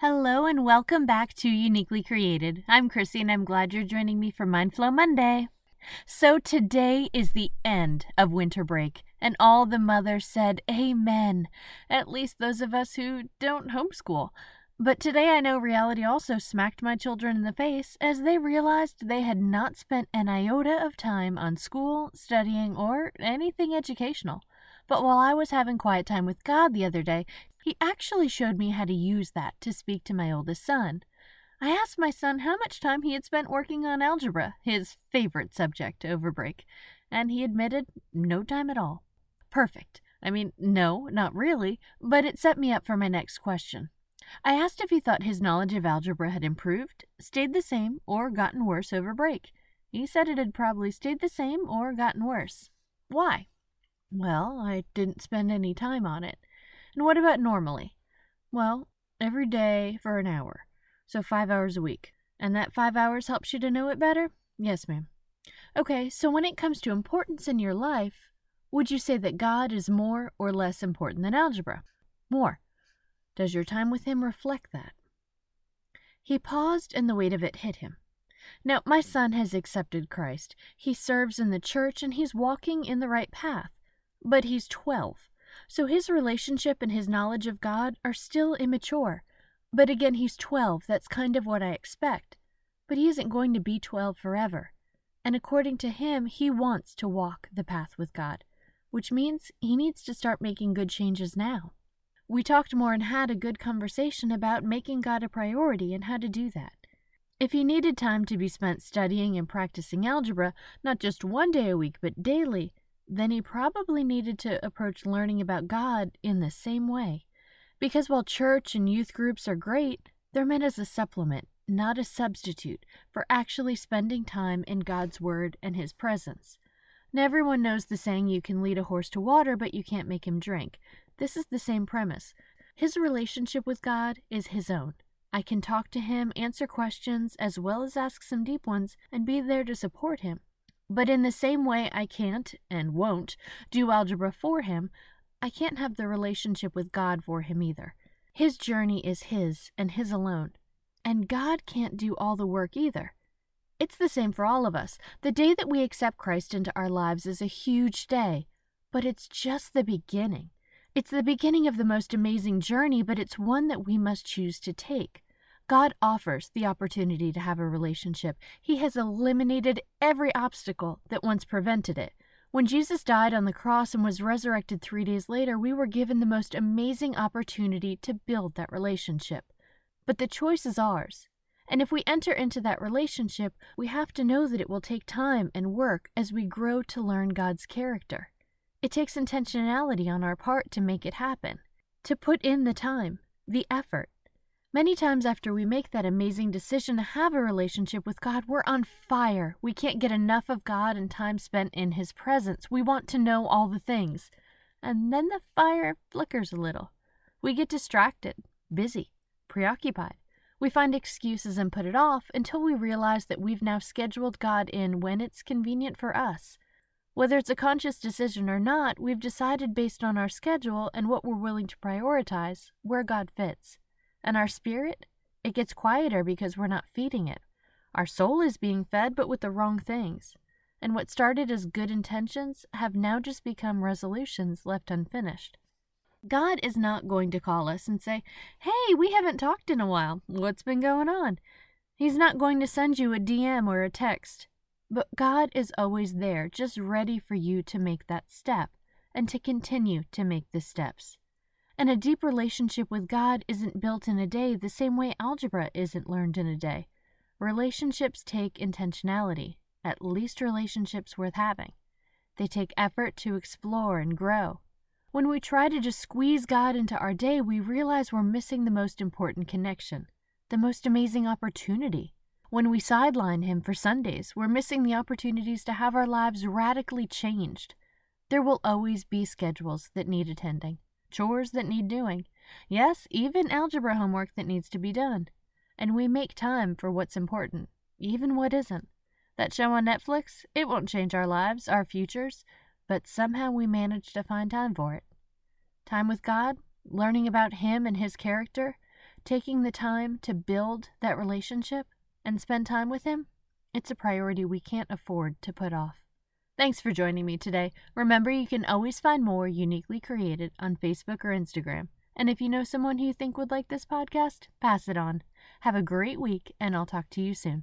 Hello and welcome back to Uniquely Created. I'm Chrissy and I'm glad you're joining me for Mindflow Monday. So today is the end of winter break, and all the mothers said amen, at least those of us who don't homeschool. But today I know reality also smacked my children in the face as they realized they had not spent an iota of time on school, studying, or anything educational. But while I was having quiet time with God the other day, He actually showed me how to use that to speak to my oldest son. I asked my son how much time he had spent working on algebra, his favorite subject over break, and he admitted no time at all. Perfect. I mean, no, not really, but it set me up for my next question. I asked if he thought his knowledge of algebra had improved, stayed the same, or gotten worse over break. He said it had probably stayed the same or gotten worse. Why? Well, I didn't spend any time on it. And what about normally? Well, every day for an hour. So five hours a week. And that five hours helps you to know it better? Yes, ma'am. Okay, so when it comes to importance in your life, would you say that God is more or less important than algebra? More. Does your time with Him reflect that? He paused and the weight of it hit him. Now, my son has accepted Christ. He serves in the church and he's walking in the right path. But he's 12, so his relationship and his knowledge of God are still immature. But again, he's 12. That's kind of what I expect. But he isn't going to be 12 forever. And according to him, he wants to walk the path with God, which means he needs to start making good changes now. We talked more and had a good conversation about making God a priority and how to do that. If he needed time to be spent studying and practicing algebra, not just one day a week, but daily, then he probably needed to approach learning about God in the same way. Because while church and youth groups are great, they're meant as a supplement, not a substitute, for actually spending time in God's Word and His presence. Now, everyone knows the saying, you can lead a horse to water, but you can't make him drink. This is the same premise. His relationship with God is his own. I can talk to him, answer questions, as well as ask some deep ones, and be there to support him. But in the same way I can't, and won't, do algebra for him, I can't have the relationship with God for him either. His journey is his, and his alone. And God can't do all the work either. It's the same for all of us. The day that we accept Christ into our lives is a huge day, but it's just the beginning. It's the beginning of the most amazing journey, but it's one that we must choose to take. God offers the opportunity to have a relationship. He has eliminated every obstacle that once prevented it. When Jesus died on the cross and was resurrected three days later, we were given the most amazing opportunity to build that relationship. But the choice is ours. And if we enter into that relationship, we have to know that it will take time and work as we grow to learn God's character. It takes intentionality on our part to make it happen, to put in the time, the effort. Many times after we make that amazing decision to have a relationship with God, we're on fire. We can't get enough of God and time spent in His presence. We want to know all the things. And then the fire flickers a little. We get distracted, busy, preoccupied. We find excuses and put it off until we realize that we've now scheduled God in when it's convenient for us. Whether it's a conscious decision or not, we've decided based on our schedule and what we're willing to prioritize where God fits. And our spirit, it gets quieter because we're not feeding it. Our soul is being fed, but with the wrong things. And what started as good intentions have now just become resolutions left unfinished. God is not going to call us and say, Hey, we haven't talked in a while. What's been going on? He's not going to send you a DM or a text. But God is always there, just ready for you to make that step and to continue to make the steps. And a deep relationship with God isn't built in a day the same way algebra isn't learned in a day. Relationships take intentionality, at least relationships worth having. They take effort to explore and grow. When we try to just squeeze God into our day, we realize we're missing the most important connection, the most amazing opportunity. When we sideline Him for Sundays, we're missing the opportunities to have our lives radically changed. There will always be schedules that need attending, chores that need doing, yes, even algebra homework that needs to be done. And we make time for what's important, even what isn't. That show on Netflix, it won't change our lives, our futures, but somehow we manage to find time for it. Time with God, learning about Him and His character, taking the time to build that relationship and spend time with him, it's a priority we can't afford to put off. Thanks for joining me today. Remember, you can always find more uniquely created on Facebook or Instagram. And if you know someone who you think would like this podcast, pass it on. Have a great week, and I'll talk to you soon.